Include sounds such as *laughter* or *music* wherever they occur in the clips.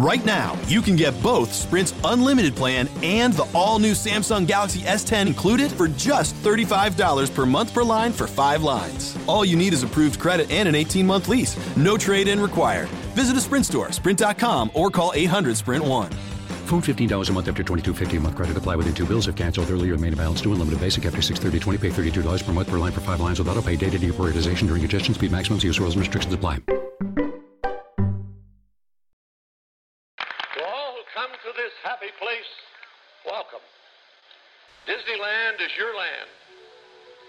Right now, you can get both Sprint's unlimited plan and the all new Samsung Galaxy S10 included for just $35 per month per line for five lines. All you need is approved credit and an 18 month lease. No trade in required. Visit a Sprint store, sprint.com, or call 800 Sprint 1. Phone $15 a month after 22.50 a month credit apply within two bills if canceled earlier main balance due unlimited basic after 630 pay $32 per month per line for five lines without a pay data deprioritization during congestion speed maximums use rules and restrictions apply. Disneyland is your land.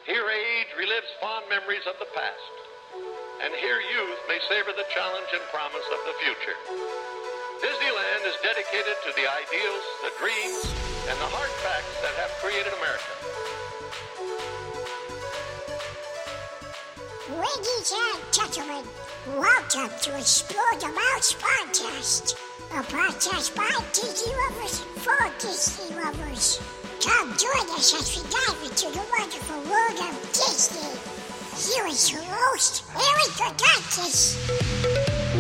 Here age relives fond memories of the past. And here youth may savor the challenge and promise of the future. Disneyland is dedicated to the ideals, the dreams, and the hard facts that have created America. Ladies and gentlemen, welcome to Explore the Mouse podcast, a podcast by Disney lovers for Disney lovers. Come join us as we dive into the wonderful world of Disney. Here is your host, Eric Agantis.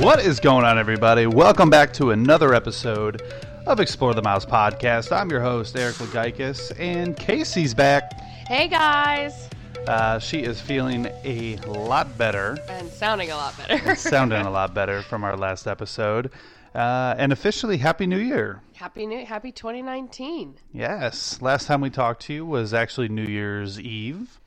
What is going on, everybody? Welcome back to another episode of Explore the Mouse podcast. I'm your host, Eric Lagaikis, and Casey's back. Hey guys! Uh, she is feeling a lot better, And sounding a lot better. sounding a *laughs* lot better from our last episode. Uh, and officially, Happy New Year. happy new, happy 2019. Yes, last time we talked to you was actually New Year's Eve.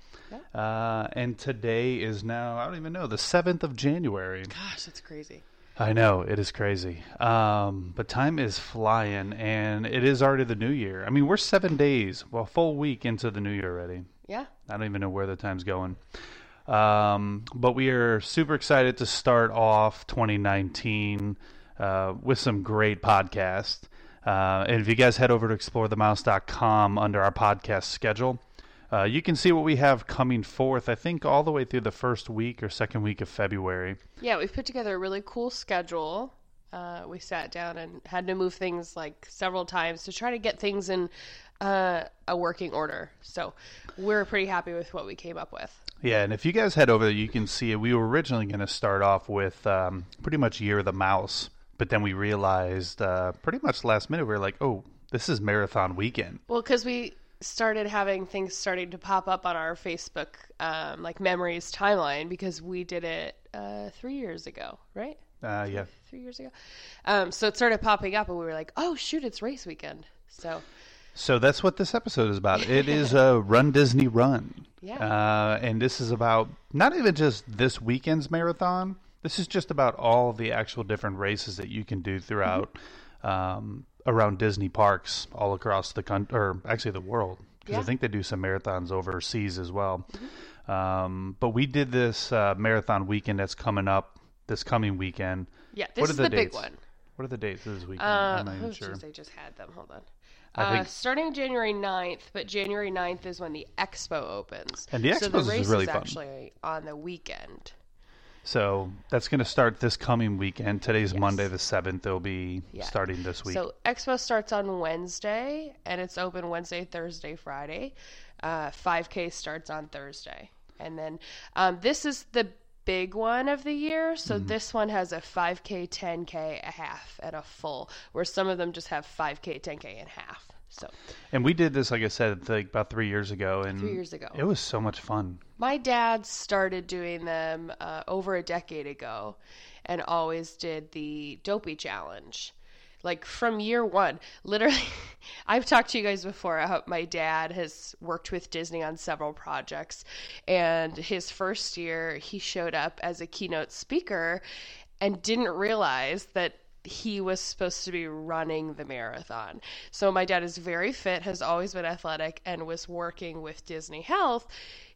Uh, and today is now, I don't even know, the 7th of January. Gosh, that's crazy. I know it is crazy, um, but time is flying, and it is already the new year. I mean, we're seven days, well, full week into the new year already. Yeah. I don't even know where the time's going. Um, but we are super excited to start off 2019 uh, with some great podcasts. Uh, and if you guys head over to explorethemouse.com under our podcast schedule, uh, you can see what we have coming forth, I think, all the way through the first week or second week of February. Yeah, we've put together a really cool schedule. Uh, we sat down and had to move things like several times to try to get things in uh, a working order. So we're pretty happy with what we came up with. Yeah, and if you guys head over there, you can see we were originally going to start off with um, pretty much Year of the Mouse, but then we realized uh, pretty much last minute we were like, oh, this is marathon weekend. Well, because we started having things starting to pop up on our Facebook, um, like memories timeline, because we did it uh, three years ago, right? Uh, yeah, three years ago. Um, so it started popping up, and we were like, "Oh shoot, it's race weekend!" So so that's what this episode is about. It is *laughs* a Run Disney Run. Yeah. Uh, and this is about not even just this weekend's marathon. This is just about all the actual different races that you can do throughout um, around Disney parks all across the country, or actually the world. Because I think they do some marathons overseas as well. Um, but we did this uh, marathon weekend that's coming up this coming weekend. yeah, What this are is the the, big dates? one. What are the dates this weekend? Uh, I'm not even oh, sure. jeez, I just had them. Hold on. I Uh, starting January 9th, but January 9th is when the expo opens. And the expo so the is race really is fun. actually on the weekend. So that's going to start this coming weekend. Today's Yes. Monday the 7th. It'll be Yeah. starting this week. So expo starts on Wednesday, and it's open Wednesday, Thursday, Friday. Uh, 5K starts on Thursday, and then um, this is the big one of the year. So Mm-hmm. this one has a 5K, 10K, a half, and a full. Where some of them just have 5K, 10K, and half. So and we did this, like I said, like about three years ago. And Three years ago. It was so much fun. My dad started doing them uh, over a decade ago and always did the Dopey Challenge. Like from year one, literally, *laughs* I've talked to you guys before my dad has worked with Disney on several projects. And his first year, he showed up as a keynote speaker and didn't realize that he was supposed to be running the marathon. So my dad is very fit, has always been athletic, and was working with Disney Health.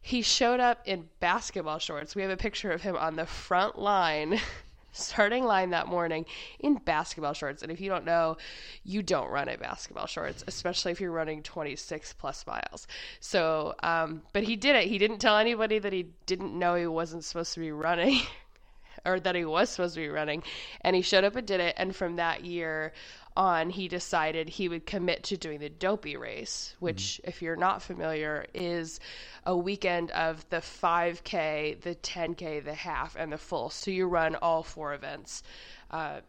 He showed up in basketball shorts. We have a picture of him on the front line, *laughs* starting line that morning in basketball shorts. And if you don't know, you don't run in basketball shorts, especially if you're running 26 plus miles. So, um, but he did it. He didn't tell anybody that he didn't know he wasn't supposed to be running *laughs* or that he was supposed to be running and he showed up and did it and from that year on he decided he would commit to doing the dopey race which if you're not familiar is a weekend of the 5k the 10k the half and the full so you run all four events uh,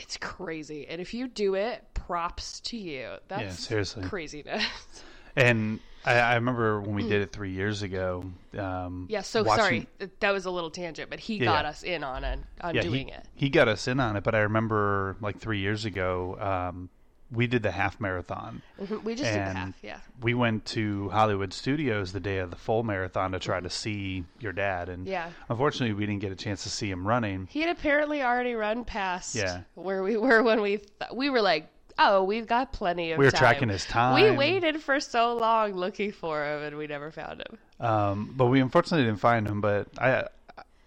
it's crazy. And if you do it, props to you. That's seriously. craziness. *laughs* And I, I remember when we did it three years ago. Um, yeah, so watching- sorry. That was a little tangent, but he Yeah, got yeah. us in on it, on Yeah, doing he, it. he got us in on it, but I remember like three years ago, um, we did the half marathon. Mhm, We just did the half, yeah. We went to Hollywood Studios the day of the full marathon to try to see your dad, and Yeah. unfortunately, we didn't get a chance to see him running. He had apparently already run past Yeah. where we were when we th- we were like, oh, we've got plenty of We were time. tracking his time. We waited for so long looking for him, and we never found him. Um, but we unfortunately didn't find him. But I,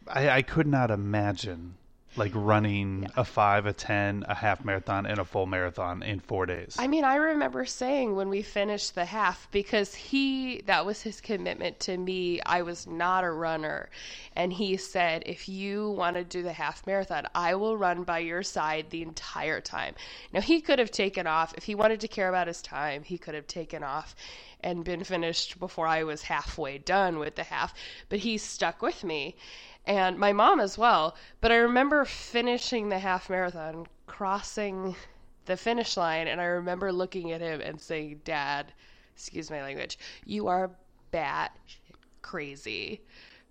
I, I could not imagine like running a five, a ten, a half marathon, and a full marathon in four days. I mean, I remember saying when we finished the half because he that was his commitment to me. I was not a runner, and he said, "If you want to do the half marathon, I will run by your side the entire time." Now he could have taken off if he wanted to care about his time. He could have taken off and been finished before I was halfway done with the half, but he stuck with me. And my mom as well. But I remember finishing the half marathon, crossing the finish line and I remember looking at him and saying, "Dad, excuse my language, you are bat crazy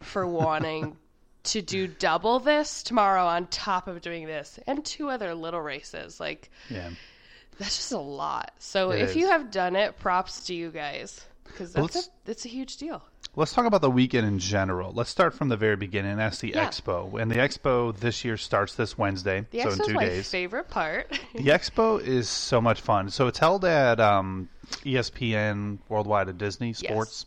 for wanting *laughs* to do double this tomorrow on top of doing this and two other little races. Like yeah. that's just a lot. So It if you have done it, props to you guys because Well, that's a, let's- that's a huge deal. Let's talk about the weekend in general. Let's start from the very beginning. That's the Yeah. expo, and the expo this year starts this Wednesday, The so in two my days. favorite part. *laughs* The expo is so much fun. So it's held at um, ESPN Worldwide at Disney Sports,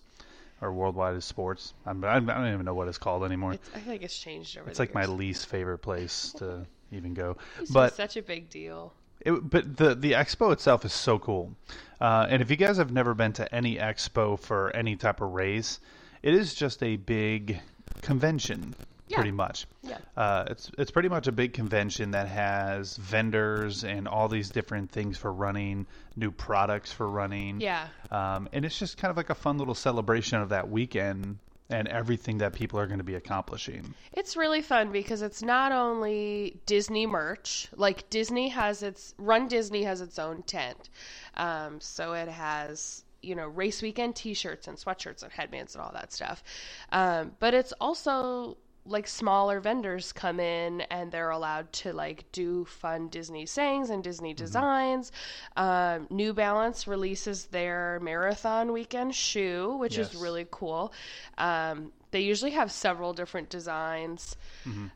or Worldwide is Sports. I'm, I don't even know what it's called anymore. It's, it's, I think it's changed over. the like my least favorite place to even go. *laughs* It's but such a big deal. It, but the the expo itself is so cool. Uh, and if you guys have never been to any expo for any type of race, it is just a big convention, Yeah. pretty much. Yeah. Uh, it's it's pretty much a big convention that has vendors and all these different things for running, new products for running. Yeah. Um, and it's just kind of like a fun little celebration of that weekend and everything that people are going to be accomplishing. It's really fun because it's not only Disney merch. Like Disney has its Run Disney has its own tent, um, so it has you know race weekend T-shirts and sweatshirts and headbands and all that stuff. Um, but it's also like smaller vendors come in and they're allowed to like do fun Disney sayings and Disney designs. Um, New Balance releases their marathon weekend shoe, which Yes. is really cool. Um, they usually have several different designs,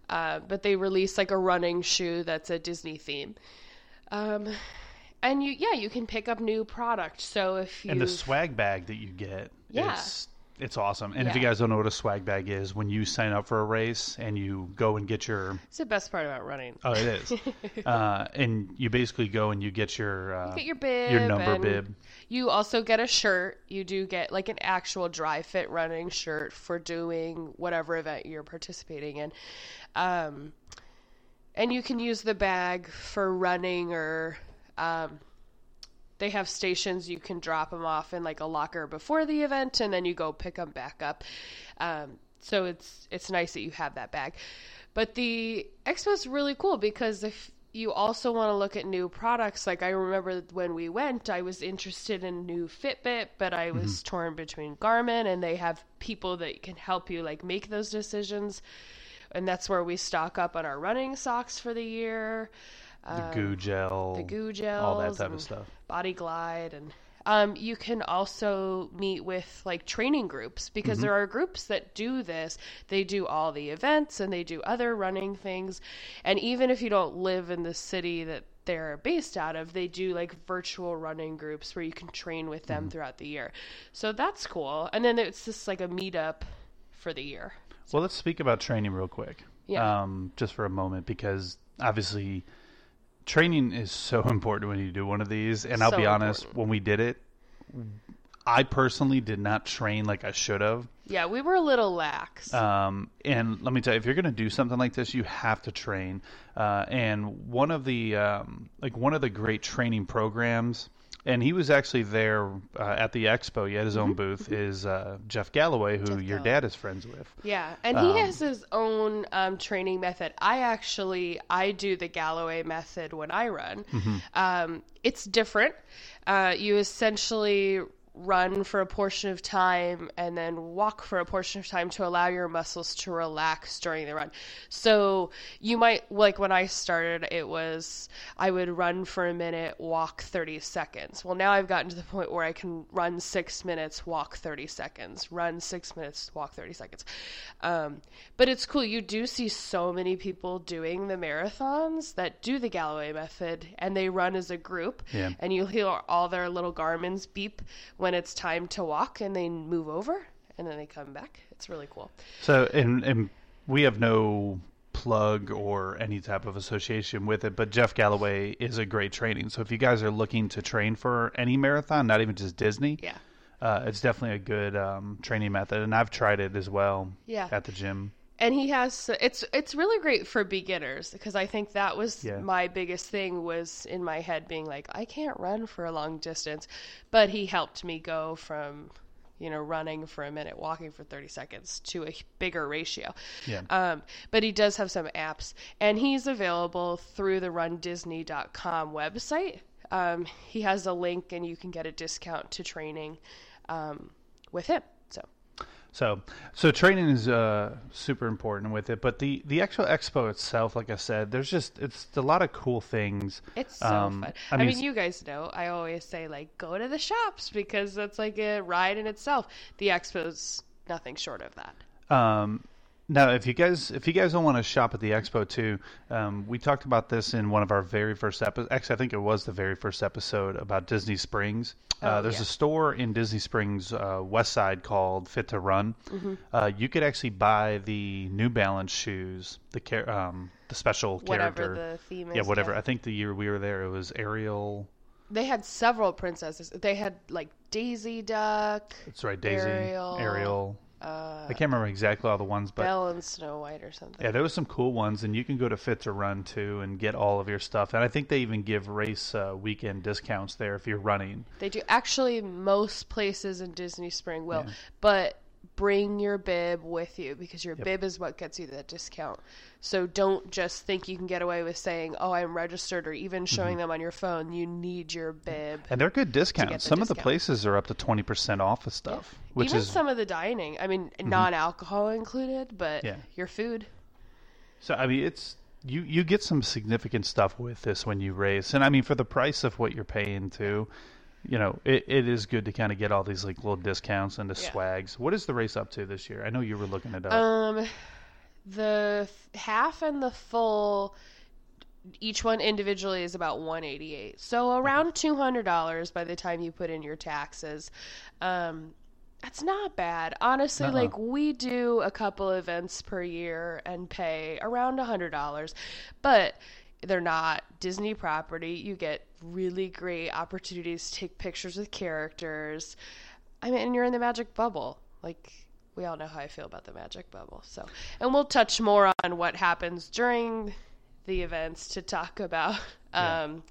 uh, but they release like a running shoe that's a Disney theme. Um, and you, yeah, you can pick up new product. So if you And the swag bag that you get Yeah. is it's awesome. And if you guys don't know what a swag bag is, when you sign up for a race and you go and get your it's the best part about running. oh it is, *laughs* uh, and you basically go and you get your uh, get your bib, your number bib. You also get a shirt. You do get like an actual dry fit running shirt for doing whatever event you're participating in. Um, and you can use the bag for running or um, they have stations you can drop them off in like a locker before the event and then you go pick them back up. Um, so it's it's nice that you have that bag. But the expo is really cool because if you also want to look at new products, like I remember when we went, I was interested in new Fitbit, but I was torn between Garmin, and they have people that can help you like make those decisions. And that's where we stock up on our running socks for the year The goo gel, Um, the goo gels, all that type of stuff. Body Glide, and um, you can also meet with like training groups because Mm-hmm. there are groups that do this. They do all the events and they do other running things, and even if you don't live in the city that they're based out of, they do like virtual running groups where you can train with them Mm-hmm. throughout the year. So that's cool. And then it's just like a meetup for the year. Well, let's speak about training real quick. Yeah. Um, just for a moment, because obviously training is so *laughs* important when you do one of these. And I'll So be honest, important. when we did it, I personally did not train like I should have. Yeah, we were a little lax. Um, and let me tell you, if you're going to do something like this, you have to train. Uh, and one of the um, like one of the great training programs. And he was actually there uh, at the expo. He had his own booth. Is uh, Jeff Galloway, who your Galloway. dad is friends with? Yeah, and he has his own um, training method. I actually I do the Galloway method when I run. Um, it's different. Uh, you essentially run for a portion of time and then walk for a portion of time to allow your muscles to relax during the run. So you might like when I started it was I would run for a minute, walk 30 seconds. Well, now I've gotten to the point where I can run 6 minutes, walk 30 seconds, run 6 minutes, walk 30 seconds. Um, but it's cool you do see so many people doing the marathons that do the Galloway method and they run as a group Yeah. and you hear all their little Garmin's beep when it's time to walk and they move over and then they come back. It's really cool. So, and and we have no plug or any type of association with it, but Jeff Galloway is a great training. So, if you guys are looking to train for any marathon, not even just Disney, Yeah. uh, it's definitely a good um, training method, and I've tried it as well. Yeah. at the gym. And he has it's it's really great for beginners because I think that was Yeah. my biggest thing was in my head being like I can't run for a long distance, but he helped me go from you know running for a minute, walking for 30 seconds to a bigger ratio. Yeah. Um, but he does have some apps, and he's available through the RunDisney.com website. Um, he has a link, and you can get a discount to training um, with him. So. So, training is uh, super important with it, but the the actual expo itself, like I said, there's just it's a lot of cool things. It's so Um, fun. I I mean, mean, you guys know I always say like go to the shops because that's like a ride in itself. The expo's nothing short of that. Um, now, if you guys if you guys don't want to shop at the expo too, um, we talked about this in one of our very first episodes. Actually, I think it was the very first episode about Disney Springs. uh, Oh, there's yeah. a store in Disney Springs uh, West Side called Fit to Run. Mm-hmm. Uh, you could actually buy the New Balance shoes, the char- um, the special Whatever character. the theme is. yeah, whatever. I think the year we were there, it was Ariel. They had several princesses. They had like Daisy Duck, That's right, Daisy, Ariel, Ariel. I can't remember exactly all the ones, but Belle and Snow White or something. Yeah, there was some cool ones, and you can go to Fit to Run too and get all of your stuff. And I think they even give race uh, weekend discounts there if you're running. They do. Actually, most places in Disney Spring will, but bring your bib with you because your bib is what gets you that discount. So don't just think you can get away with saying, "Oh, I'm registered," or even showing them on your phone. You need your bib. And they're good discounts. Some of the places are up to twenty percent off of stuff, which even is Mm-hmm. some of the dining. I mean, non-alcohol included, but Yeah. your food. so. I mean, it's you. You get some significant stuff with this when you race, and I mean, for the price of what you're paying too. You know, it, it is good to kind of get all these like little discounts and the Yeah. swags. What is the race up to this year? I know you were looking it up. Um, the th- half and the full, each one individually is about one eighty eight. So around two hundred dollars by the time you put in your taxes. Um, that's not bad, honestly. Uh-uh. Like we do a couple events per year and pay around a hundred dollars, but they're not Disney property. You get really great opportunities to take pictures with characters. I mean, and you're in the magic bubble. Like we all know how I feel about the magic bubble. So, and we'll touch more on what happens during the events to talk about *laughs* um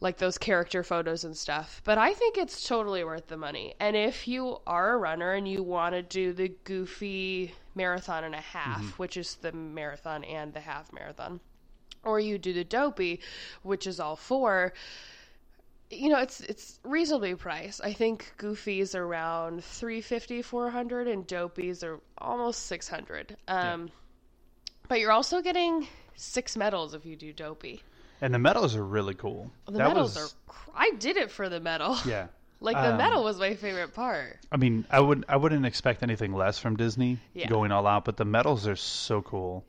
like those character photos and stuff. But I think it's totally worth the money. And if you are a runner and you want to do the goofy marathon and a half, which is the marathon and the half marathon, or you do the dopey, which is all four, you know, it's it's reasonably priced. I think Goofy's around 350, 400 and Dopey's are almost 600. Um but you're also getting six medals if you do Dopey. and the medals are really cool. The that medals was, are cr- I did it for the medal. yeah. *laughs* Like the Um, medal was my favorite part. I mean, I would I wouldn't expect anything less from Disney Yeah. going all out, but the medals are so cool.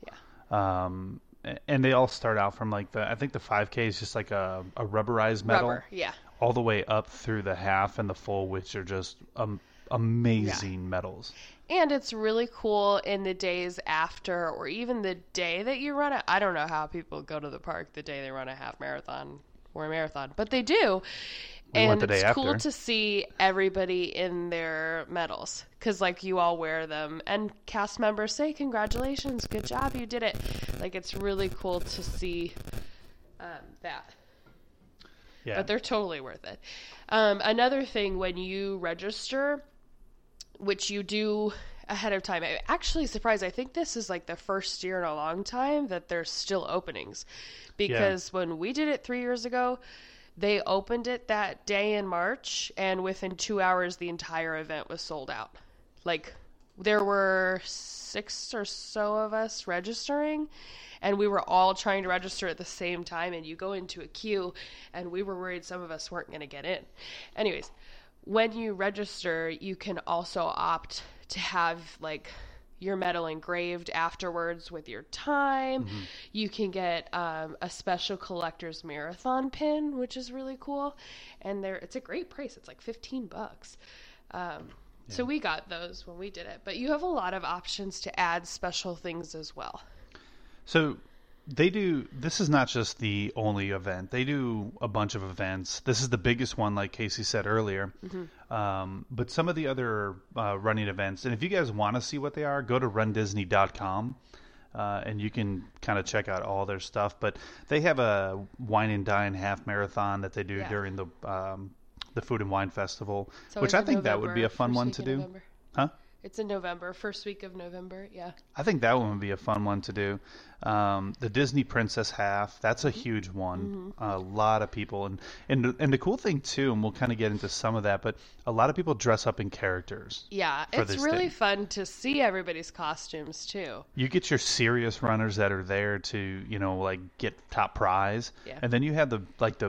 Yeah. Um, and they all start out from like the I think the 5K is just like a, a rubberized medal, Rubber, yeah. all the way up through the half and the full, which are just um, amazing medals. And it's really cool in the days after or even the day that you run it. I don't know how people go to the park the day they run a half marathon or a marathon, but they do. We and went the day it's cool to see everybody in their medals because, like, you all wear them, and cast members say, "Congratulations, good job, you did it!" Like, it's really cool to see um, that. Yeah. But they're totally worth it. Um, another thing when you register, which you do ahead of time, I'm actually surprised. I think this is like the first year in a long time that there's still openings. Because when we did it three years ago, they opened it that day in March, and within two hours, the entire event was sold out. Like, there were six or so of us registering, and we were all trying to register at the same time. And you go into a queue, and we were worried some of us weren't going to get in. Anyways, when you register, you can also opt to have like your medal engraved afterwards with your time. You can get um, a special collector's marathon pin, which is really cool, and there it's a great price. It's like fifteen bucks. Um, So we got those when we did it, but you have a lot of options to add special things as well. So they do. This is not just the only event. They do a bunch of events. This is the biggest one, like Casey said earlier. Um, but some of the other uh, running events, and if you guys want to see what they are, go to RunDisney.com. Uh, and you can kind of check out all their stuff. But they have a wine and dine half marathon that they do Yeah. during the um, the Food and Wine Festival, It's which I in think that would be a fun one to do. November. Huh? It's in November, first week of November. Yeah. I think that one would be a fun one to do. Um, the Disney Princess Half, that's a huge one. A lot of people, and and and the cool thing too, and we'll kind of get into some of that, but a lot of people dress up in characters. Yeah, it's really thing. fun to see everybody's costumes too. You get your serious runners that are there to you know like get top prize, Yeah. and then you have the like the.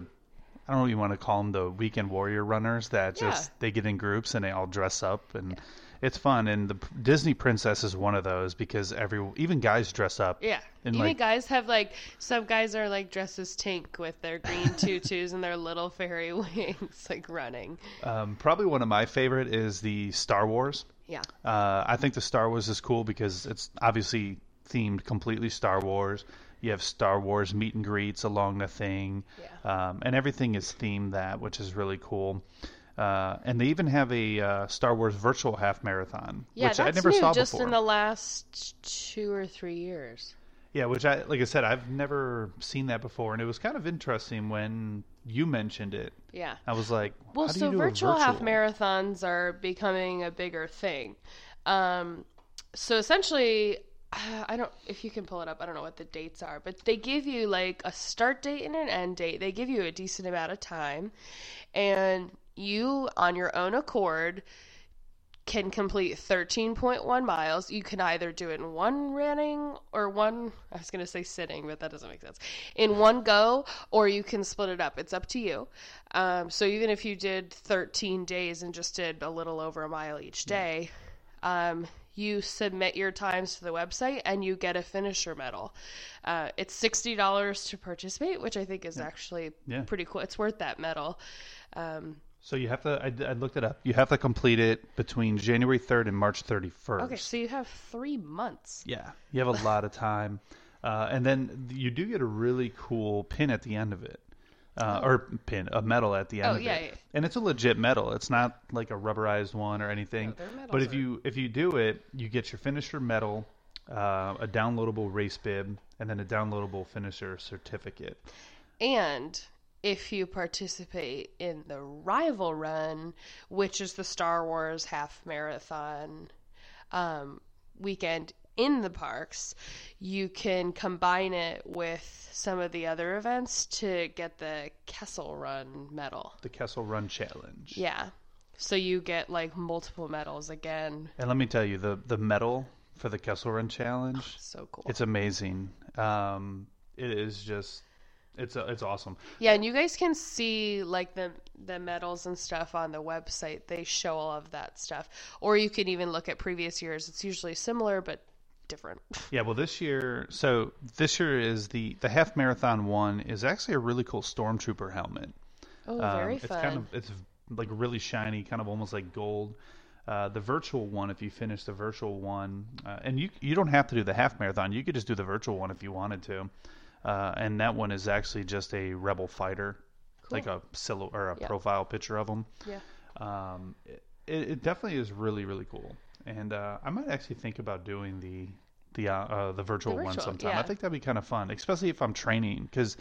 I don't know what you want to call them, the weekend warrior runners that Yeah. just they get in groups and they all dress up and it's fun. And the Disney Princess is one of those because every even guys dress up. Yeah. And Even like guys have like some guys are like dressed as Tink with their green *laughs* tutus and their little fairy *laughs* wings, like running. Um, probably one of my favorite is the Star Wars. Yeah. Uh, I think the Star Wars is cool because it's obviously themed completely Star Wars. You have Star Wars meet and greets along the thing, um, and everything is themed that, which is really cool. Uh, and they even have a uh, Star Wars virtual half marathon, Yeah, which I never new saw just before. in the last two or three years. Yeah, which I like I said, I've never seen that before, and it was kind of interesting when you mentioned it. Yeah. I was like, Well, so a virtual, half marathons are becoming a bigger thing. Um, so essentially, *sighs* I don't if you can pull it up. I don't know what the dates are, but they give you like a start date and an end date. They give you a decent amount of time, and you on your own accord can complete 13.1 miles. You can either do it in one running or one, I was going to say sitting, but that doesn't make sense, in one go, or you can split it up. It's up to you. Um, so even if you did 13 days and just did a little over a mile each day, um, you submit your times to the website and you get a finisher medal. Uh, it's $60 to participate, which I think is actually Yeah. pretty cool. It's worth that medal. Um, So you have to. I, I looked it up. You have to complete it between January third and March thirty first. okay, so you have three months. Yeah, you have a lot of time, *laughs* uh, and then you do get a really cool pin at the end of it, uh, or pin a medal at the end Oh, of yeah, it, yeah. and it's a legit medal. It's not like a rubberized one or anything. No, but if are- you if you do it, you get your finisher medal, uh, a downloadable race bib, and then a downloadable finisher certificate. And if you participate in the rival run, which is the Star Wars half marathon um, weekend in the parks, you can combine it with some of the other events to get the Kessel Run medal. The Kessel Run Challenge. Yeah. So you get like multiple medals again. And let me tell you, the the medal for the Kessel Run Challenge. So cool. It's amazing. Um, it is just, it's it's awesome. Yeah, and you guys can see like the the medals and stuff on the website. They show all of that stuff, or you can even look at previous years. It's usually similar but different. *laughs* Yeah, well, this year, so this year is the the half marathon one is actually a really cool stormtrooper helmet. Oh, Um, very it's fun. kind of it's like really shiny, kind of almost like gold. Uh, the virtual one, if you finish the virtual one, uh, and you you don't have to do the half marathon, you could just do the virtual one if you wanted to. Uh, and that one is actually just a rebel fighter, like a silhouette or a Yeah. profile picture of them. yeah. um, it, it definitely is really really cool and uh, i might actually think about doing the the uh, uh, the virtual, one virtual, sometime i think that'd be kind of fun especially if i'm training because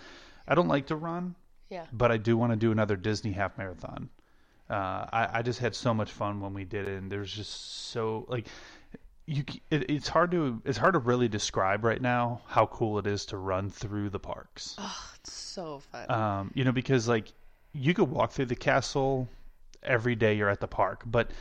I don't like to run, Yeah. but I do want to do another Disney half marathon. Uh, I, I just had so much fun when we did it, and there's just so like you. It, it's hard to it's hard to really describe right now how cool it is to run through the parks. Oh, it's so fun. Um, you know, because like you could walk through the castle every day you're at the park, but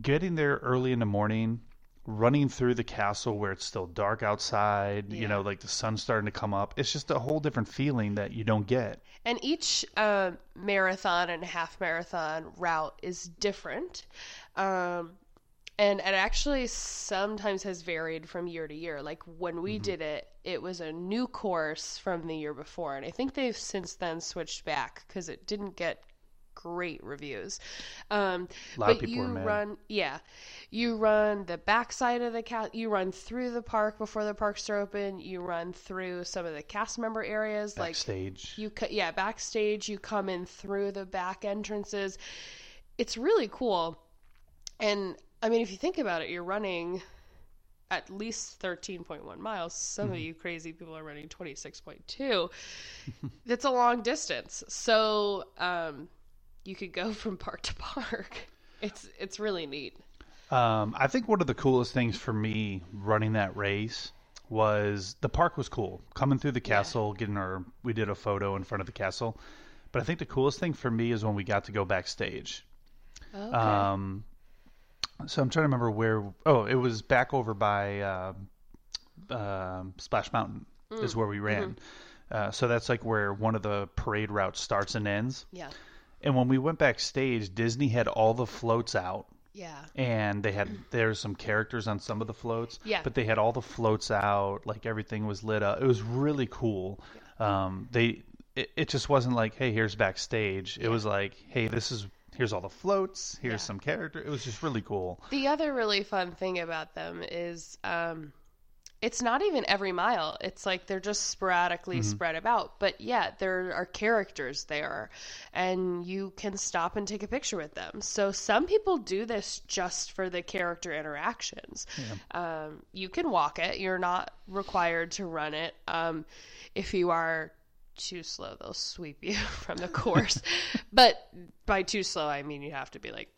getting there early in the morning, running through the castle where it's still dark outside, you know, like the sun's starting to come up, it's just a whole different feeling that you don't get. And each uh, marathon and half marathon route is different. Um, and it actually sometimes has varied from year to year. Like when we did it, it was a new course from the year before. And I think they've since then switched back because it didn't get great reviews. Um, A lot of but people you run, yeah, you run the backside of the cat. You run through the park before the parks are open. You run through some of the cast member areas, like Backstage. you co- yeah backstage you come in through the back entrances it's really cool and i mean if you think about it you're running at least 13.1 miles some Mm-hmm. of you crazy people are running 26.2 *laughs* that's a long distance so um, you could go *laughs* from park to park it's it's really neat Um, I think one of the coolest things for me running that race was the park was cool. Coming through the castle, getting our we did a photo in front of the castle. But I think the coolest thing for me is when we got to go backstage. okay. Um, so I'm trying to remember where. Oh, it was back over by uh, um Splash Mountain is where we ran. Uh, so that's like where one of the parade routes starts and ends. yeah. And when we went backstage, Disney had all the floats out. Yeah. And they had there's some characters on some of the floats Yeah. but they had all the floats out like everything was lit up. It was really cool. Um they it, it just wasn't like hey here's backstage. It was like hey this is here's all the floats here's Yeah. some character it was just really cool The other really fun thing about them is um, it's not even every mile. It's like they're just sporadically spread about. But yeah, there are characters there, and you can stop and take a picture with them. So some people do this just for the character interactions. Um, you can walk it, you're not required to run it. Um, if you are too slow, they'll sweep you *laughs* from the course. *laughs* but by too slow, I mean you have to be like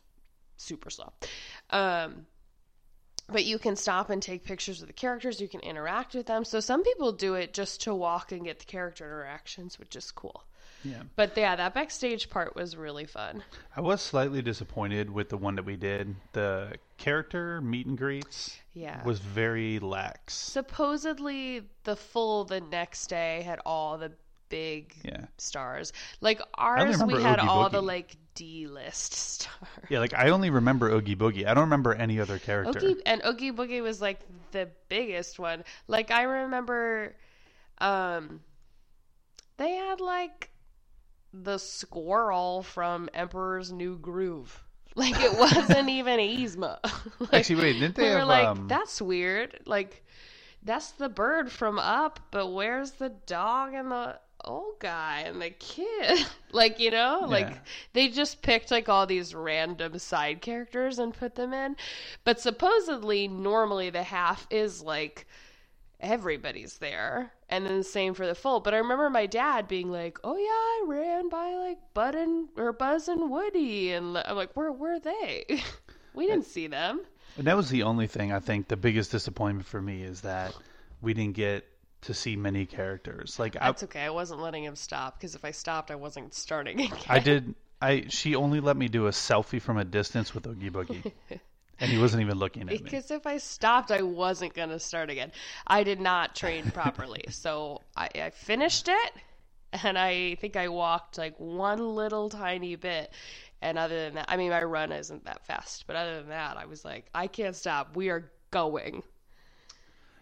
super slow. Um, but you can stop and take pictures of the characters. You can interact with them. So some people do it just to walk and get the character interactions, which is cool. yeah But yeah, that backstage part was really fun. i was slightly disappointed with the one that we did the character meet and greets Yeah. was very lax Supposedly, the full the next day had all the big Yeah. stars. Like ours, we had Oogie all the like D list stars. yeah like i only remember oogie boogie i don't remember any other character Oogie and Oogie Boogie was like the biggest one. Like I remember, um, they had like the squirrel from Emperor's New Groove. *laughs* Like it wasn't *laughs* even Yzma. *laughs* like, Actually, wait, didn't they we were have, like, um, that's weird. Like that's the bird from Up, but where's the dog and the old guy and the kid? *laughs* like you know, like they just picked like all these random side characters and put them in. But supposedly, normally the half is like everybody's there, and then the same for the full. But I remember my dad being like, "Oh yeah, I ran by like Bud and or Buzz and Woody," and I'm like, "Where were they? *laughs* we didn't see them." And that was the only thing I think the biggest disappointment for me is that we didn't get to see many characters. Like I, That's okay. I wasn't letting him stop because if I stopped, I wasn't starting again. I did. I she only let me do a selfie from a distance with Oogie Boogie, *laughs* and he wasn't even looking at me. Because if I stopped, I wasn't going to start again. I did not train properly. *laughs* so I, I finished it, and I think I walked like one little tiny bit. And other than that, I mean, my run isn't that fast. But other than that, I was like, I can't stop. We are going.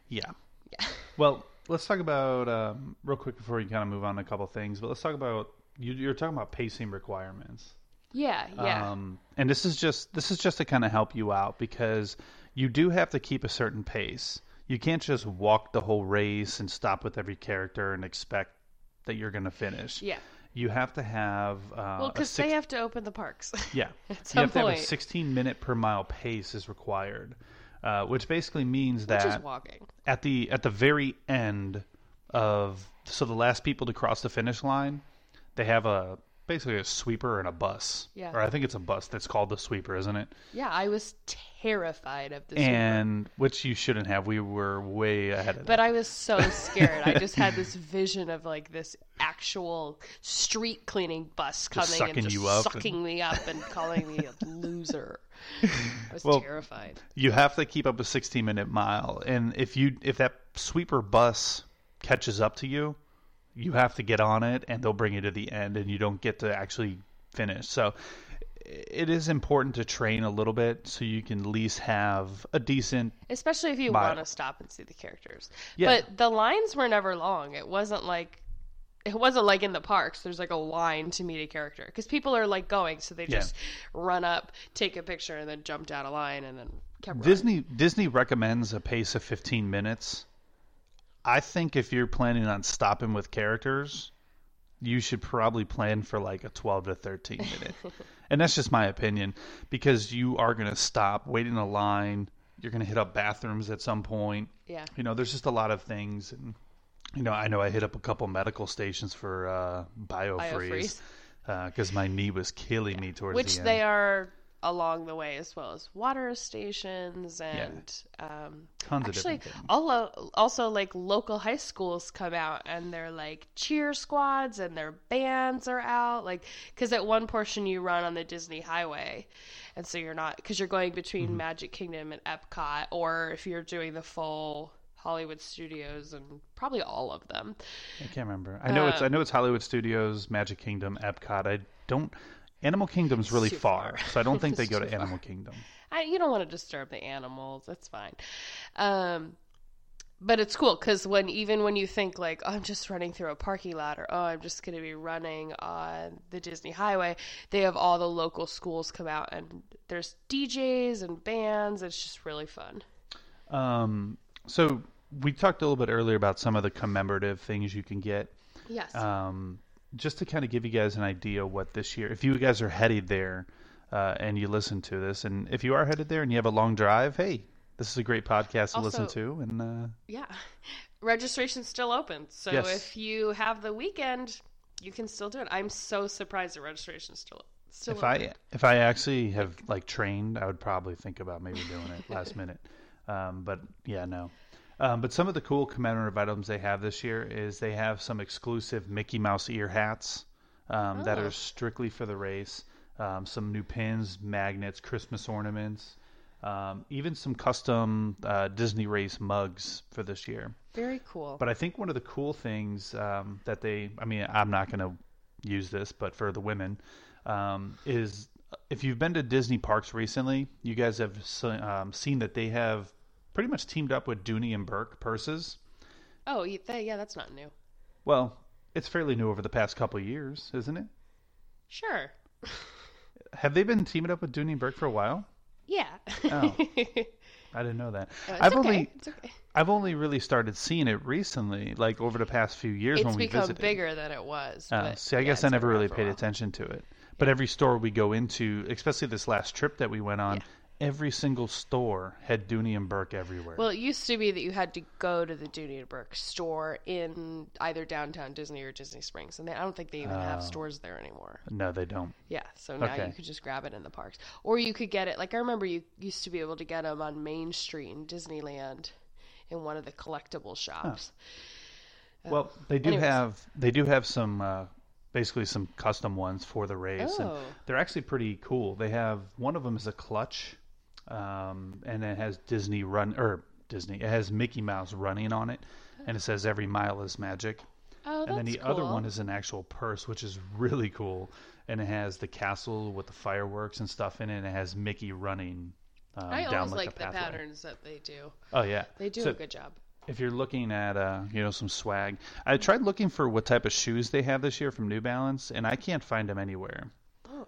Yeah. Yeah. Well, let's talk about um, real quick before we kind of move on to a couple things. But let's talk about you, you're talking about pacing requirements. Yeah, yeah. Um, and this is just this is just to kind of help you out because you do have to keep a certain pace. You can't just walk the whole race and stop with every character and expect that you're going to finish. yeah. You have to have uh, Well, because six- they have to open the parks. *laughs* yeah, at you have to have a 16 minute per mile pace is required, uh, which basically means that at the at the very end of so the last people to cross the finish line, they have a basically a sweeper and a bus. Yeah. Or I think it's a bus that's called the sweeper, isn't it? Yeah, I was terrified of the sweeper. And which you shouldn't have. We were way ahead of But I was so scared. I just had this vision of like this actual street cleaning bus coming sucking and just you up sucking and- me up and calling me a loser. I was Well, terrified. you have to keep up a 16 minute mile and if you if that sweeper bus catches up to you you have to get on it and they'll bring you to the end and you don't get to actually finish so it is important to train a little bit so you can at least have a decent Especially if you Mile. want to stop and see the characters. Yeah. But the lines were never long. It wasn't like it wasn't like in the parks. There's like a line to meet a character because people are like going, so they Yeah. just run up, take a picture, and then jump down a line and then kept running. Disney Disney recommends a pace of 15 minutes. I think if you're planning on stopping with characters, you should probably plan for like a 12 to 13 minute. *laughs* and that's just my opinion because you are going to stop, wait in a line, you're going to hit up bathrooms at some point. Yeah. You know, there's just a lot of things and you know, I know I hit up a couple medical stations for uh biofreeze because my knee was killing me towards which the end. Which they are along the way as well as water stations and um, Tons of actually different things. also, also like local high schools come out and they're like cheer squads and their bands are out like because at one portion you run on the disney highway and so you're not because you're going between Mm-hmm. magic kingdom and epcot or if you're doing the full hollywood studios and probably all of them I can't remember. I know it's I Um, know it's Hollywood Studios, Magic Kingdom, Epcot. I don't. Animal Kingdom's really far, far. so I don't think they *laughs* go to Animal Kingdom. I, you don't want to disturb the animals. That's fine. Um, but it's cool because when even when you think like oh, I'm just running through a parking lot or oh I'm just going to be running on the Disney Highway, they have all the local schools come out and there's DJs and bands. It's just really fun. Um, so we talked a little bit earlier about some of the commemorative things you can get. Yes. Um, just to kind of give you guys an idea what this year, if you guys are headed there uh, and you listen to this, and if you are headed there and you have a long drive, hey, this is a great podcast to listen to. And uh, yeah. *laughs* Registration's still open. So Yes. if you have the weekend, you can still do it. I'm so surprised the registration's still still if open. I if I actually have like trained, I would probably think about maybe doing it last minute. *laughs* Um, but yeah, no. Um, but some of the cool commemorative items they have this year is they have some exclusive Mickey Mouse ear hats um, that Oh. are strictly for the race. Um, some new pins, magnets, Christmas ornaments, um, even some custom uh, Disney race mugs for this year. Very cool. But I think one of the cool things um, that they, I mean, I'm not going to use this, but for the women, um, is if you've been to Disney parks recently, you guys have um, seen that they have pretty much teamed up with Dooney and Bourke purses. oh, yeah, that's not new. Well, it's fairly new over the past couple of years, isn't it? Sure. Have they been teaming up with Dooney and Bourke for a while? Yeah. Oh. *laughs* I didn't know that. it's I've okay. only It's okay. I've only really started seeing it recently, like over the past few years It's when we visited. It's become bigger than it was. Uh, but see, I yeah, guess I never really paid attention to it. But every store we go into, especially this last trip that we went on, every single store had Dooney and Bourke everywhere. Well, it used to be that you had to go to the Dooney and Bourke store in either downtown Disney or Disney Springs, and they, I don't think they even have Oh. stores there anymore. no, they don't. Yeah, so now Okay. you could just grab it in the parks, or you could get it. Like I remember, you used to be able to get them on Main Street in Disneyland, in one of the collectible shops. Well, they do anyways. have they do have some uh, basically some custom ones for the race, and Oh. they're actually pretty cool. They have one of them is a clutch, um, and it has Disney run or Disney. It has Mickey Mouse running on it, and it says "Every mile is magic." Oh, that's and then the other one is an actual purse, which is really cool, and it has the castle with the fireworks and stuff in it. and It has Mickey running um, I down always like, like the the pathway. patterns that they do. Oh yeah, They do So a good job. If you're looking at uh, you know some swag, I tried looking for what type of shoes they have this year from New Balance, and I can't find them anywhere.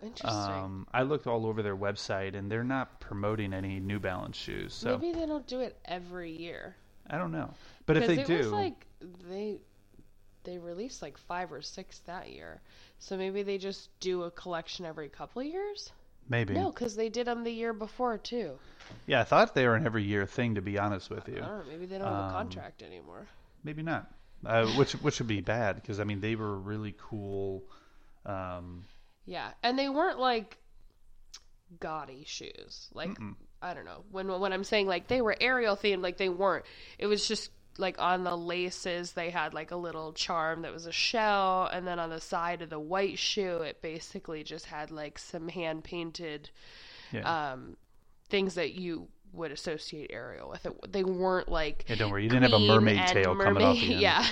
Oh, interesting. Um, I looked all over their website, and they're not promoting any New Balance shoes. So Maybe they don't do it every year. I don't know, but if they it do, was like they they released like five or six that year. So maybe they just do a collection every couple of years. maybe. No, because they did them the year before too. Yeah, I thought they were an every year thing. To be honest with you, I don't know. Maybe they don't have a Um, contract anymore. maybe not. uh, which which would be bad because I mean they were really cool. Um, Yeah, and they weren't like gaudy shoes. Like I don't know when when I'm saying like they were Ariel themed, like they weren't. It was just like on the laces they had like a little charm that was a shell, and then on the side of the white shoe it basically just had like some hand painted yeah. um things that you would associate Ariel with it. They weren't like Yeah, don't worry, you didn't have a mermaid tail coming off the *laughs* end. Yeah,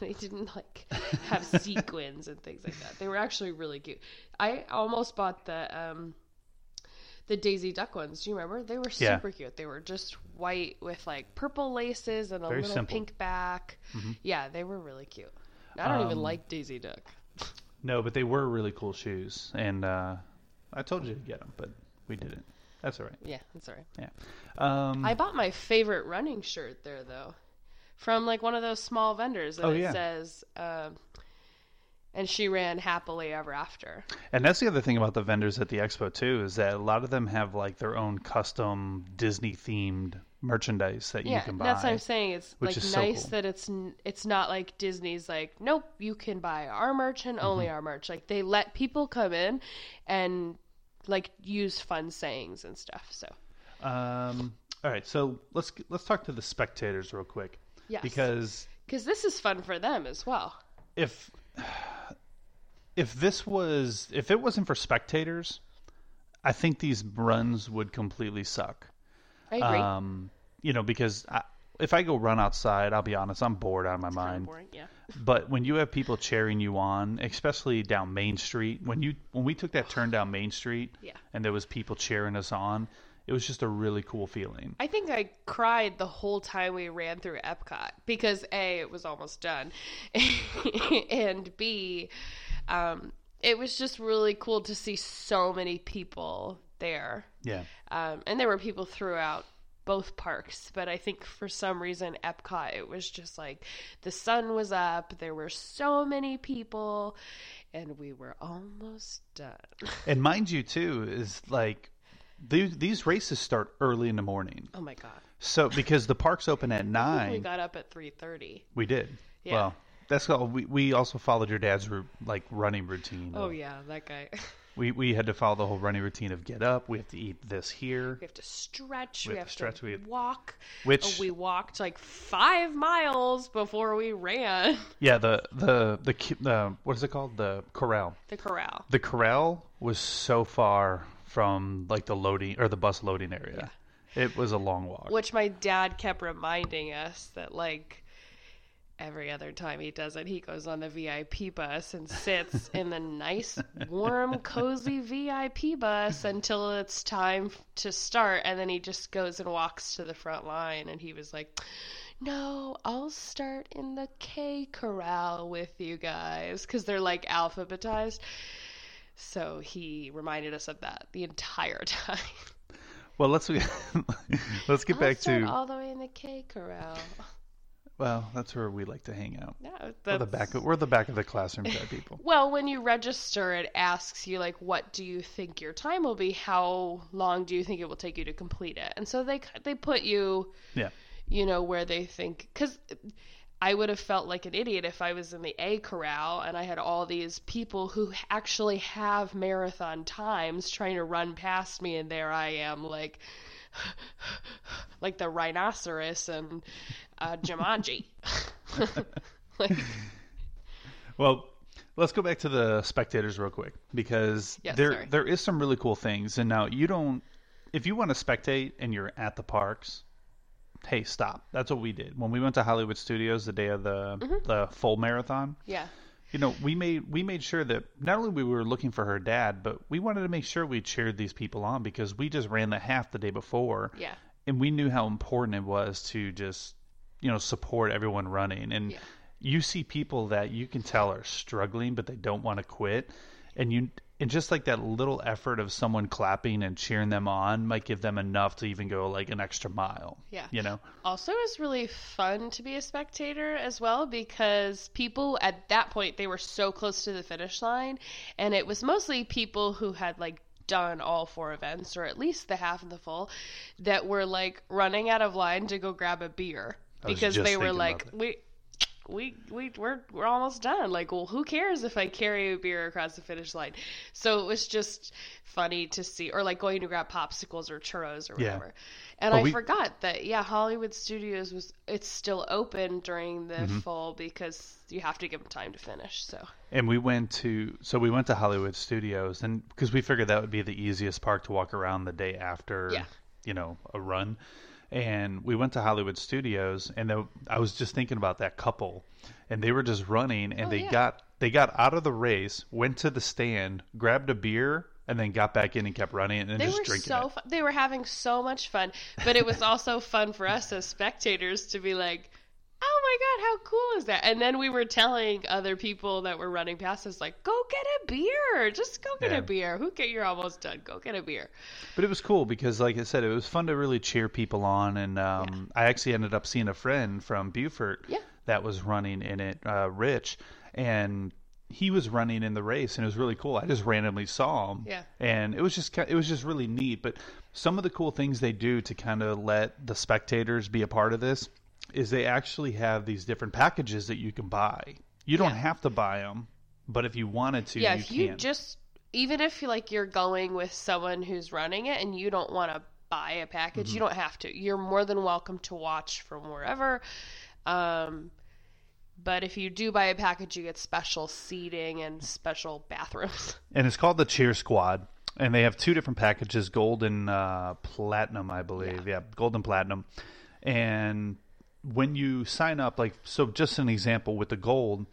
they didn't like have *laughs* sequins and things like that. They were actually really cute. I almost bought the um the Daisy Duck ones. Do you remember? They were Yeah. super cute. They were just white with like purple laces and a Very little simple. Mm-hmm. pink back. Yeah, they were really cute. I don't even Um, like Daisy Duck. No, but they were really cool shoes, and uh, I told you to get them, but we didn't. That's all right. Yeah, that's all right. Yeah. Um, I bought my favorite running shirt there though, from like one of those small vendors, and Oh, it yeah. says, um, "And she ran happily ever after." And that's the other thing about the vendors at the expo too is that a lot of them have like their own custom Disney themed merchandise that you can buy. that's what I'm saying. It's like is so nice cool. that it's it's not like Disney's like, nope, you can buy our merch and Mm-hmm. only our merch. Like they let people come in and like use fun sayings and stuff. So Um, all right, so let's let's talk to the spectators real quick. Yes. Because because this is fun for them as well. if if this was if it wasn't for spectators, I think these runs would completely suck. I agree. Um, you know, because I, if I go run outside, I'll be honest, I'm bored out of my Kinda mind. boring, yeah. But when you have people cheering you on, especially down Main Street, when you when we took that turn down Main Street, Yeah. and there was people cheering us on, it was just a really cool feeling. I think I cried the whole time we ran through Epcot because A, it was almost done, *laughs* and B, um, it was just really cool to see so many people there. Yeah. Um, and there were people throughout both parks, but I think for some reason, Epcot, it was just like the sun was up, there were so many people, and we were almost done. And mind you, too, is like these these races start early in the morning. Oh my God. So because the parks open at *laughs* 9. We got up at 3.30. we did. Yeah. Well, that's all. We we also followed your dad's like running routine. Oh yeah, that guy. *laughs* We we had to follow the whole running routine of get up. We have to eat this here. We have to stretch. We We, have to stretch, to we have- walk. Which- we walked like five miles before we ran *laughs* Yeah, the the the the what is it called? The corral. the corral. The corral was so far from like the loading or the bus loading area. It was a long walk. Which my dad kept reminding us that like every other time he does it, he goes on the VIP bus and sits in the nice, warm, cozy VIP bus until it's time to start, and then he just goes and walks to the front line. And he was like. No, I'll start in the K corral with you guys because they're like alphabetized. So he reminded us of that the entire *laughs* time. Well, let's *laughs* let's get I'll back start to all the way in the K corral. Well, that's where we like to hang out. Yeah, We're the back. Of, we're the back of the classroom type people. *laughs* Well, when you register, it asks you like, what do you think your time will be? How long do you think it will take you to complete it? And so they they put you, Yeah. you know, where they think because. I would have felt like an idiot if I was in the A corral and I had all these people who actually have marathon times trying to run past me, and there I am, like, like the rhinoceros and uh, Jumanji. *laughs* like, Well, let's go back to the spectators real quick because there sorry. there is some really cool things. And now you don't if you want to spectate and you're at the parks, hey, stop. That's what we did when we went to Hollywood Studios the day of the Mm-hmm. the full marathon. yeah. You know, we made we made sure that not only we were looking for her dad, but we wanted to make sure we cheered these people on because we just ran the half the day before. Yeah. and we knew how important it was to just you know support everyone running and Yeah. you see people that you can tell are struggling but they don't want to quit and you and just like that little effort of someone clapping and cheering them on might give them enough to even go like an extra mile Yeah. you know Also, it's really fun to be a spectator as well because people at that point they were so close to the finish line, and it was mostly people who had like done all four events or at least the half and the full that were like running out of line to go grab a beer because they were like we we we we're we're almost done. Like, well, who cares if I carry a beer across the finish line? So it was just funny to see, or like going to grab popsicles or churros or Yeah. whatever. And But I we- forgot that yeah, Hollywood Studios was it's still open during the Mm-hmm. fall because you have to give them time to finish. So And we went to so we went to Hollywood Studios, and because we figured that would be the easiest park to walk around the day after, Yeah. you know, a run. And we went to Hollywood Studios, and the, I was just thinking about that couple, and they were just running, and Oh, they yeah. got they got out of the race, went to the stand, grabbed a beer, and then got back in and kept running and they just were drinking so it. fun. they were having so much fun, but it was also fun for us as spectators to be like. Oh my god, how cool is that? And then we were telling other people that were running past us, like, go get a beer. Just go get Yeah. a beer. Who get You're almost done. Go get a beer. But it was cool because, like I said, it was fun to really cheer people on. And um, I actually ended up seeing a friend from Beaufort Yeah. that was running in it, uh, Rich, and he was running in the race, and it was really cool. I just randomly saw him, Yeah. and it was just it was just really neat. But some of the cool things they do to kind of let the spectators be a part of this is they actually have these different packages that you can buy. You don't Yeah. have to buy them, but if you wanted to, yeah, you if you can. just even if you like you're going with someone who's running it and you don't want to buy a package, Mm-hmm. you don't have to. You're more than welcome to watch from wherever. Um, but if you do buy a package, you get special seating and special bathrooms. *laughs* and it's called the Cheer Squad. And they have two different packages, gold and uh, platinum, I believe. Yeah. gold and platinum. And when you sign up, like, so just an example with the gold,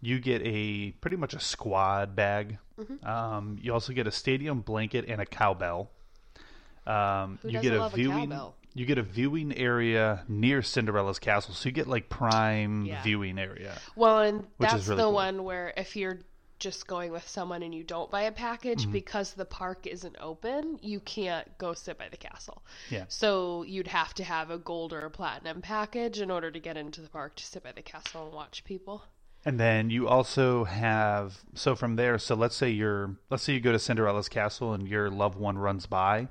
you get a pretty much a squad bag. Mm-hmm. Um, you also get a stadium blanket and a cowbell. Um, you get a a viewing. cowbell? you get a viewing area near Cinderella's castle, so you get like prime Yeah. viewing area. Well, and that's really the cool. one where if you're just going with someone and you don't buy a package Mm-hmm. because the park isn't open, you can't go sit by the castle. Yeah. So you'd have to have a gold or a platinum package in order to get into the park to sit by the castle and watch people. And then you also have so from there. So let's say you're let's say you go to Cinderella's castle and your loved one runs by,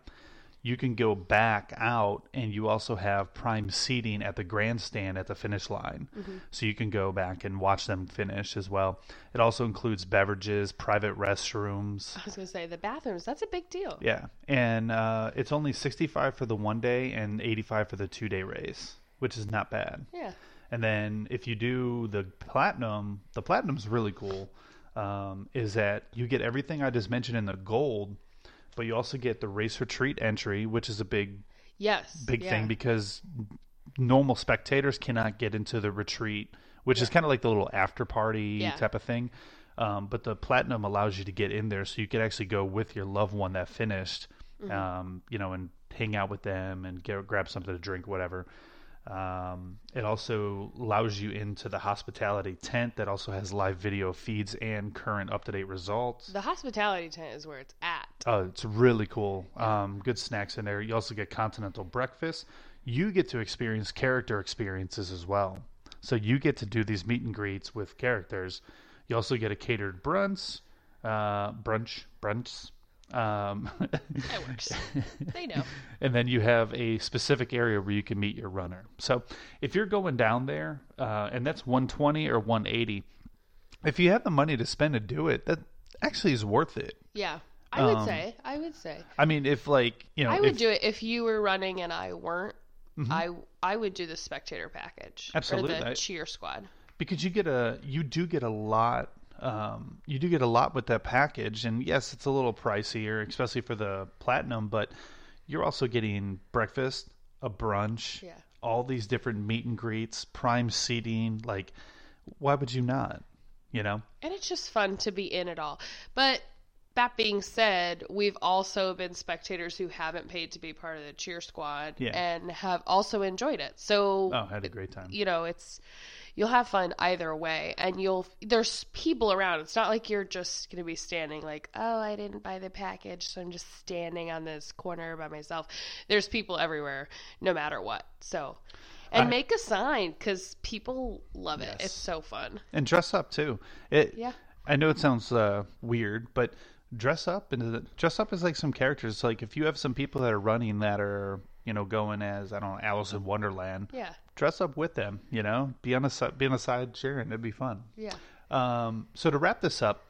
you can go back out and you also have prime seating at the grandstand at the finish line. So you can go back and watch them finish as well. It also includes beverages, private restrooms. I was going to say the bathrooms, that's a big deal. Yeah, and uh, it's only sixty five for the one day and eighty five for the two day race, which is not bad. Yeah. And then if you do the platinum, the platinum's really cool. Um, is that you get everything I just mentioned in the gold, but you also get the race retreat entry, which is a big Yes. big yeah. thing because normal spectators cannot get into the retreat, which is kind of like the little after party Yeah. type of thing. Um, but the platinum allows you to get in there, so you could actually go with your loved one that finished, Mm-hmm. um, you know, and hang out with them and get, grab something to drink, whatever. Um, it also allows you into the hospitality tent that also has live video feeds and current up to date results. The hospitality tent is where it's at. Oh, it's really cool. Um, good snacks in there. You also get continental breakfast. You get to experience character experiences as well. So you get to do these meet and greets with characters. You also get a catered brunch, uh, brunch, brunch. Um, That works. they know. *laughs* and then you have a specific area where you can meet your runner. So if you're going down there, uh, and that's 120 or 180, if you have the money to spend to do it, that actually is worth it. Yeah. I would Um, say. I would say. I mean, if like you know, I would if, do it if you were running and I weren't. I I would do the spectator package Mm-hmm. Absolutely. or the I- cheer squad. because you get a you do get a lot um, you do get a lot with that package and yes it's a little pricier especially for the platinum but you're also getting breakfast a brunch Yeah. all these different meet and greets prime seating like why would you not you know And it's just fun to be in it all. But that being said, we've also been spectators who haven't paid to be part of the cheer squad Yeah. and have also enjoyed it. So oh had a great time you know, it's you'll have fun either way and you'll there's people around. It's not like you're just going to be standing like, "Oh, I didn't buy the package, so I'm just standing on this corner by myself." There's people everywhere no matter what. So and I- make a sign cuz people love it. It's so fun. and dress up too it Yeah. I know it sounds uh, weird, but dress up and dress up as like some characters. Like if you have some people that are running that are you know going as I don't know Alice in Wonderland, Yeah. Dress up with them. You know, be on a be on a side cheering. It'd be fun. Yeah. Um, so to wrap this up,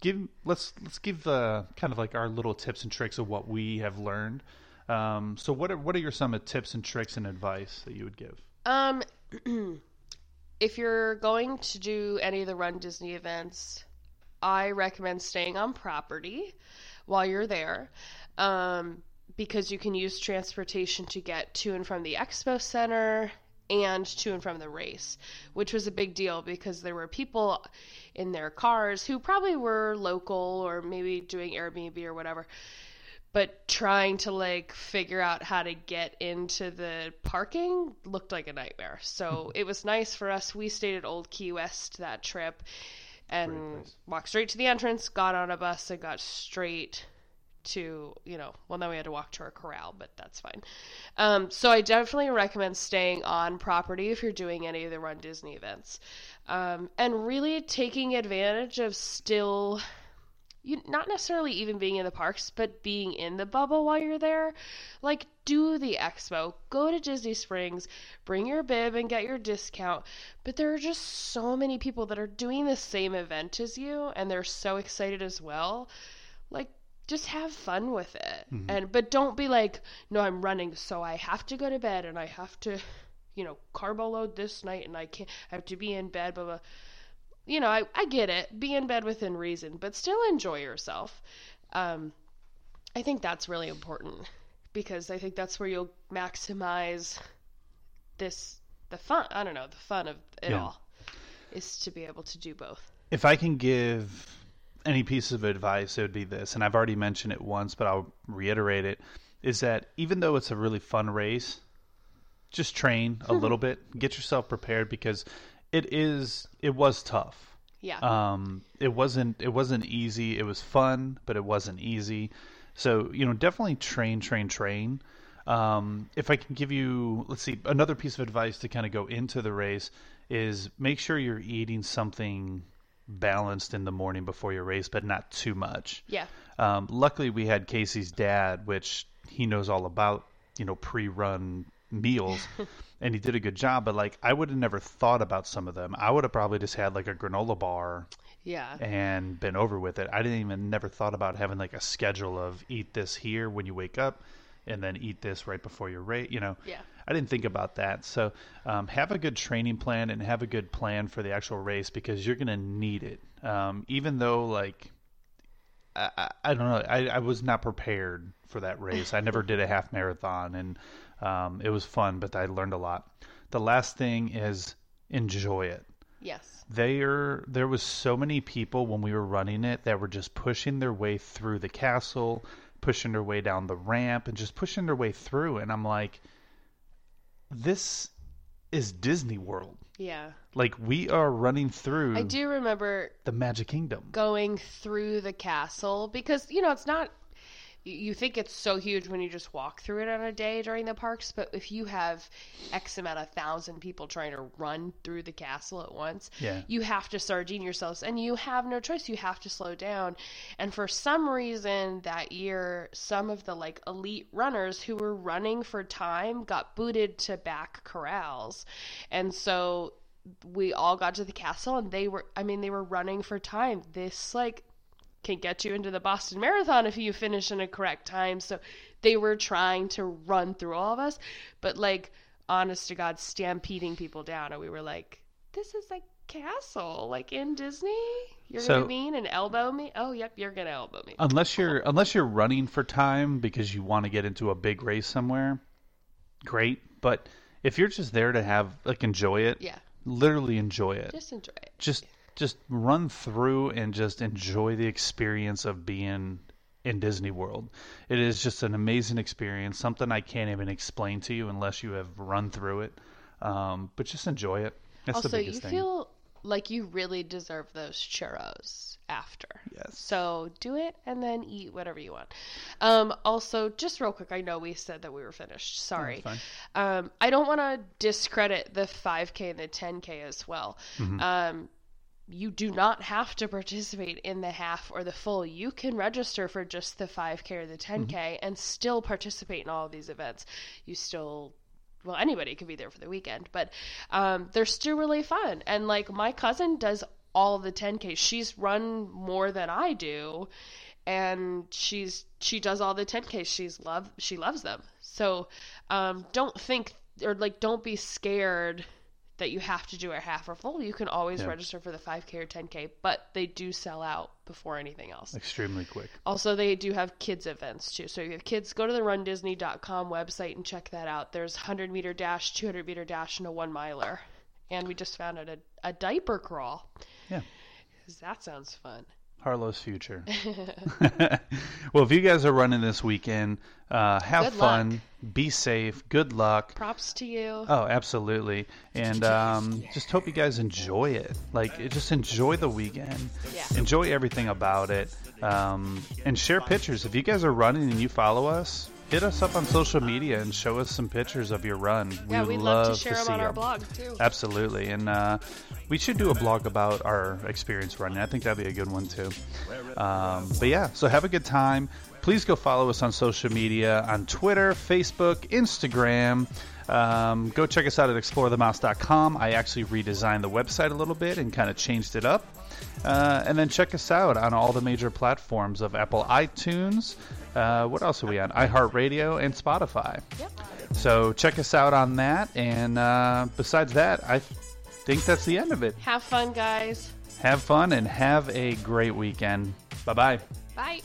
give let's let's give uh, kind of like our little tips and tricks of what we have learned. Um, so what are what are your some of tips and tricks and advice that you would give? Um, *clears throat* if you're going to do any of the Run Disney events, I recommend staying on property while you're there. Um, because you can use transportation to get to and from the expo center and to and from the race, which was a big deal because there were people in their cars who probably were local or maybe doing Airbnb or whatever, but trying to like figure out how to get into the parking looked like a nightmare. So hmm. it was nice for us. We stayed at Old Key West that trip and walked straight to the entrance, got on a bus, and got straight to you know well then we had to walk to our corral but that's fine. Um, so i definitely recommend staying on property if you're doing any of the run disney events. Um, and really taking advantage of still you not necessarily even being in the parks but being in the bubble while you're there. Like do the expo go to disney springs bring your bib and get your discount. But there are just so many people that are doing the same event as you and they're so excited as well. Like just have fun with it. And but don't be like no i'm running so i have to go to bed and i have to you know carbo load this night and i can't i have to be in bed blah blah. You know i, I get it. Be in bed within reason but still enjoy yourself. Um, i think that's really important because i think that's where you'll maximize this the fun i don't know the fun of it Yeah. all is to be able to do both. If I can give any piece of advice, it would be this, and I've already mentioned it once, but I'll reiterate it: is that even though it's a really fun race, just train a little bit, get yourself prepared because it is it was tough. yeah Um, it wasn't it wasn't easy. It was fun, but it wasn't easy. So you know, definitely train, train, train. Um, if I can give you, let's see, another piece of advice to kind of go into the race is make sure you're eating something balanced in the morning before your race, but not too much. yeah Um, luckily, we had Casey's dad, which he knows all about, you know, pre-run meals, *laughs* and he did a good job. But like, I would have never thought about some of them. I would have probably just had like a granola bar yeah and been over with it. I didn't even never thought about having like a schedule of eat this here when you wake up, and then eat this right before your race. You know, Yeah. I didn't think about that. So um, have a good training plan and have a good plan for the actual race because you're gonna need it. Um, even though like I, I, I don't know, I, I was not prepared for that race. I never did a half marathon, and um, it was fun, but I learned a lot. The last thing is enjoy it yes there there was so many people when we were running it that were just pushing their way through the castle pushing their way down the ramp and just pushing their way through and i'm like this is disney world. Yeah. Like we are running through I do remember the magic kingdom. going through the castle because you know it's not you- think it's so huge when you just walk through it on a day during the parks but if you have x amount of thousand people trying to run through the castle at once Yeah. you have to sardine yourselves and you have no choice you have to slow down and for some reason that year some of the like elite runners who were running for time got booted to back corrals and so we all got to the castle and they were I mean they were running for time. This like can get you into the Boston Marathon if you finish in a correct time. So they were trying to run through all of us, but like honest to God stampeding people down and we were like this is like castle like in Disney. You're So- gonna mean and elbow me? Oh, yep, you're gonna elbow me. unless you're unless you're running for time because you want to get into a big race somewhere great but if you're just there to have like enjoy it Yeah. literally enjoy it Just enjoy it. just just run through and just enjoy the experience of being in Disney World. It is just an amazing experience, something I can't even explain to you unless you have run through it. Um, but just enjoy it. That's the also, biggest you thing. feel like you really deserve those churros after. Yes. So do it and then eat whatever you want. Um, also, just real quick, I know we said that we were finished. Sorry. fine. Um, I don't want to discredit the 5K and the 10K as well. Mm-hmm. Um, you do not have to participate in the half or the full. You can register for just the 5K or the 10K Mm-hmm. and still participate in all of these events. You still well anybody could be there for the weekend but um, they're still really fun and like my cousin does all the 10k she's run more than i do and she's she does all the 10k she's love she loves them so um, don't think or like don't be scared that you have to do a half or full you can always Yeah. register for the 5k or 10k but they do sell out before anything else Extremely quick. also, they do have kids events too. So if you have kids, go to the RunDisney.com website and check that out. There's 100 meter dash, 200 meter dash, and a one miler. And we just found out a, a diaper crawl. Yeah. 'Cause that sounds fun. Harlow's future. *laughs* *laughs* well, if you guys are running this weekend, uh, have Good luck. fun, be safe, good luck. Props to you. Oh, absolutely. And *laughs* um, just hope you guys enjoy it. Like, just enjoy the weekend. Yeah. Enjoy everything about it. Um, and share pictures. If you guys are running and you follow us, hit us up on social media and show us some pictures of your run. yeah, we we'd love love to share them on our 'em. blog too. Absolutely. And uh, we should do a blog about our experience running. I think that'd be a good one too. Um, but yeah, so have a good time. Please go follow us on social media on Twitter, Facebook, Instagram. Um, go check us out at explorethemouse.com. I actually redesigned the website a little bit and kind of changed it up. Uh, and then check us out on all the major platforms of Apple iTunes. Uh, what else are we on? iHeartRadio and Spotify. Yep. So check us out on that. And uh, besides that, I think that's the end of it. Have fun, guys. Have fun and have a great weekend. Bye bye bye.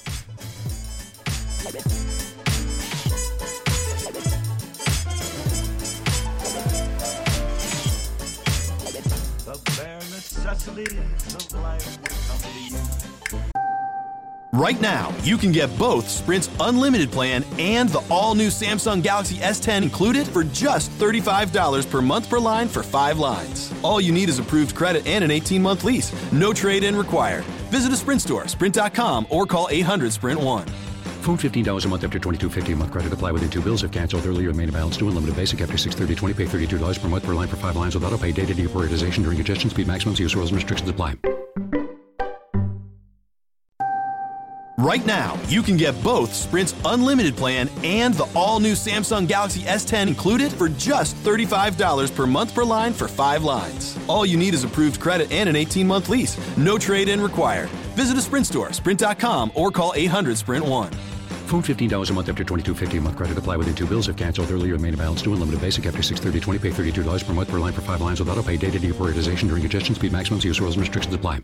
Right now, you can get both Sprint's unlimited plan and the all new Samsung Galaxy S10 included for just $35 per month per line for five lines. All you need is approved credit and an 18 month lease. No trade in required. Visit a Sprint store, sprint.com, or call 800 Sprint 1. Phone $15 a month after $22.50 a month credit. Apply within two bills if canceled earlier. Main balance due. Unlimited basic after 630 Pay $32 per month per line for five lines with auto pay. Data deprioritization during congestion. Speed maximums. Use rules and restrictions apply. Right now, you can get both Sprint's unlimited plan and the all new Samsung Galaxy S10 included for just $35 per month per line for five lines. All you need is approved credit and an 18 month lease. No trade in required. Visit a Sprint store, sprint.com, or call 800 Sprint 1. Phone $15 a month after $22.50 a month credit. Apply within two bills if canceled earlier. Main balance due. Unlimited basic after 630 20 Pay $32 per month per line for five lines with auto pay. Data deprioritization during congestion. Speed maximums. Use rules and restrictions apply.